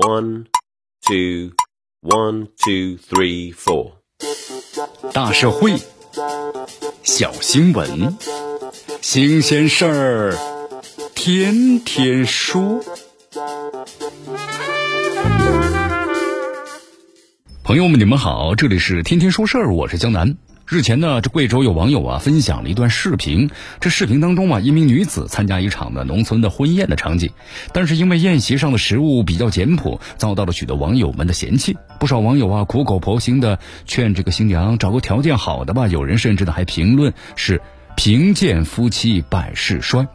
One, two, one, two, three, four。大社会，小新闻，新鲜事儿，天天说。朋友们，你们好，这里是天天说事儿，我是江南。日前呢，这贵州有网友啊分享了一段视频。这视频当中啊，一名女子参加一场的农村的婚宴的场景，但是因为宴席上的食物比较简朴，遭到了许多网友们的嫌弃。不少网友啊苦口婆心的劝这个新娘找个条件好的吧，有人甚至呢还评论是贫贱夫妻百事衰。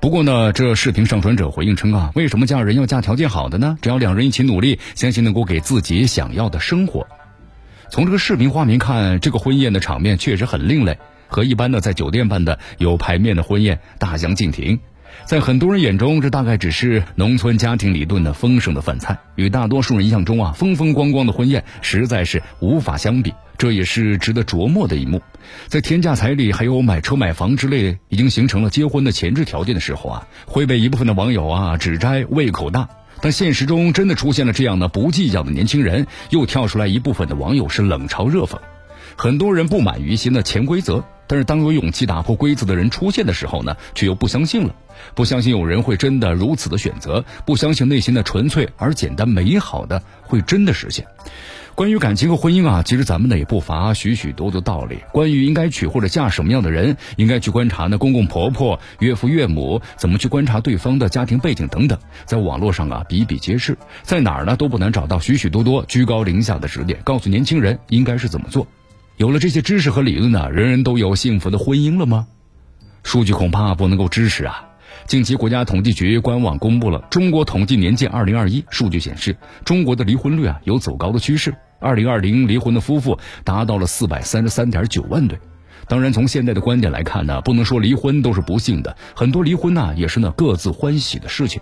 不过呢，这视频上传者回应称啊，为什么嫁人要嫁条件好的呢？只要两人一起努力，相信能够给自己想要的生活。从这个视频画面看，这个婚宴的场面确实很另类，和一般的在酒店办的有牌面的婚宴大相径庭。在很多人眼中，这大概只是农村家庭里炖的丰盛的饭菜，与大多数人印象中啊风风光光的婚宴实在是无法相比。这也是值得琢磨的一幕。在天价彩礼还有买车买房之类已经形成了结婚的前置条件的时候啊，会被一部分的网友啊指摘胃口大。但现实中真的出现了这样的不计较的年轻人，又跳出来一部分的网友是冷嘲热讽。很多人不满于新的潜规则，但是当有勇气打破规则的人出现的时候呢，却又不相信了，不相信有人会真的如此的选择，不相信内心的纯粹而简单美好的会真的实现。关于感情和婚姻啊，其实咱们呢也不乏许许多多道理。关于应该娶或者嫁什么样的人，应该去观察呢公公婆婆、岳父岳母怎么去观察对方的家庭背景等等，在网络上啊比比皆是，在哪儿呢都不难找到许许多多居高临下的指点，告诉年轻人应该是怎么做。有了这些知识和理论呢，人人都有幸福的婚姻了吗？数据恐怕不能够支持啊。近期，国家统计局官网公布了《中国统计年鉴二零二一》，数据显示，中国的离婚率啊有走高的趋势。二零二零离婚的夫妇达到了四百三十三点九万对。当然，从现在的观点来看呢，不能说离婚都是不幸的，很多离婚呢也是呢各自欢喜的事情。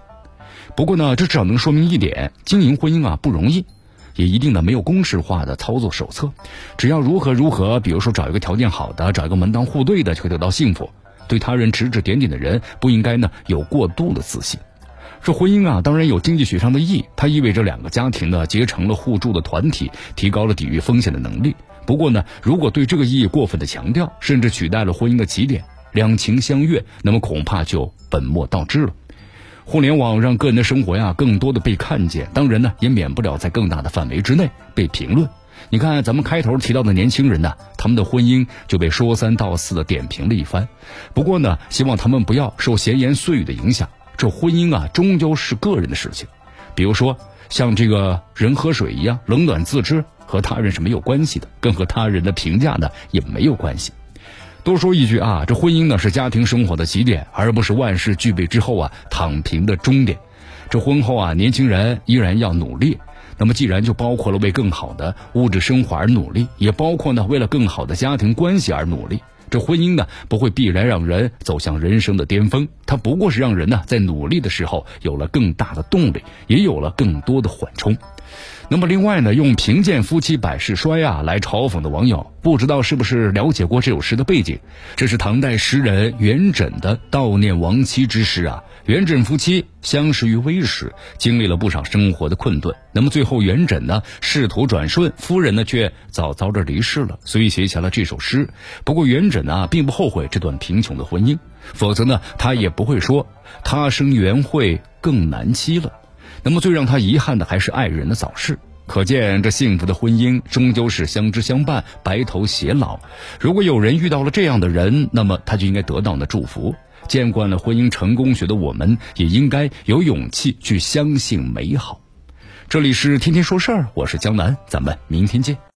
不过呢，这至少能说明一点：经营婚姻啊不容易，也一定呢没有公式化的操作手册。只要如何如何，比如说找一个条件好的，找一个门当户对的，就会得到幸福。对他人指指点点的人，不应该呢有过度的自信。这婚姻啊，当然有经济学上的意义，它意味着两个家庭呢结成了互助的团体，提高了抵御风险的能力。不过呢，如果对这个意义过分的强调，甚至取代了婚姻的起点，两情相悦，那么恐怕就本末倒置了。互联网让个人的生活呀更多的被看见，当然呢也免不了在更大的范围之内被评论。你看，咱们开头提到的年轻人呢，他们的婚姻就被说三道四的点评了一番。不过呢，希望他们不要受闲言碎语的影响。这婚姻啊，终究是个人的事情。比如说，像这个人喝水一样，冷暖自知，和他人是没有关系的，更和他人的评价呢也没有关系。多说一句啊，这婚姻呢是家庭生活的起点，而不是万事俱备之后啊躺平的终点。这婚后啊，年轻人依然要努力。那么，既然就包括了为更好的物质生活而努力，也包括呢为了更好的家庭关系而努力。这婚姻呢，不会必然让人走向人生的巅峰，它不过是让人呢在努力的时候有了更大的动力，也有了更多的缓冲。那么，另外呢，用“贫贱夫妻百事衰”啊来嘲讽的网友，不知道是不是了解过这首诗的背景？这是唐代诗人元稹的悼念亡妻之诗啊。元稹夫妻相识于微时，经历了不少生活的困顿。那么最后，元稹呢仕途转顺，夫人呢却早早的离世了，所以写下了这首诗。不过，元稹啊并不后悔这段贫穷的婚姻，否则呢他也不会说“他生缘会更难期”了。那么最让他遗憾的还是爱人的早逝。可见，这幸福的婚姻终究是相知相伴、白头偕老。如果有人遇到了这样的人，那么他就应该得到的祝福。见惯了婚姻成功学的我们，也应该有勇气去相信美好。这里是天天说事儿，我是江南，咱们明天见。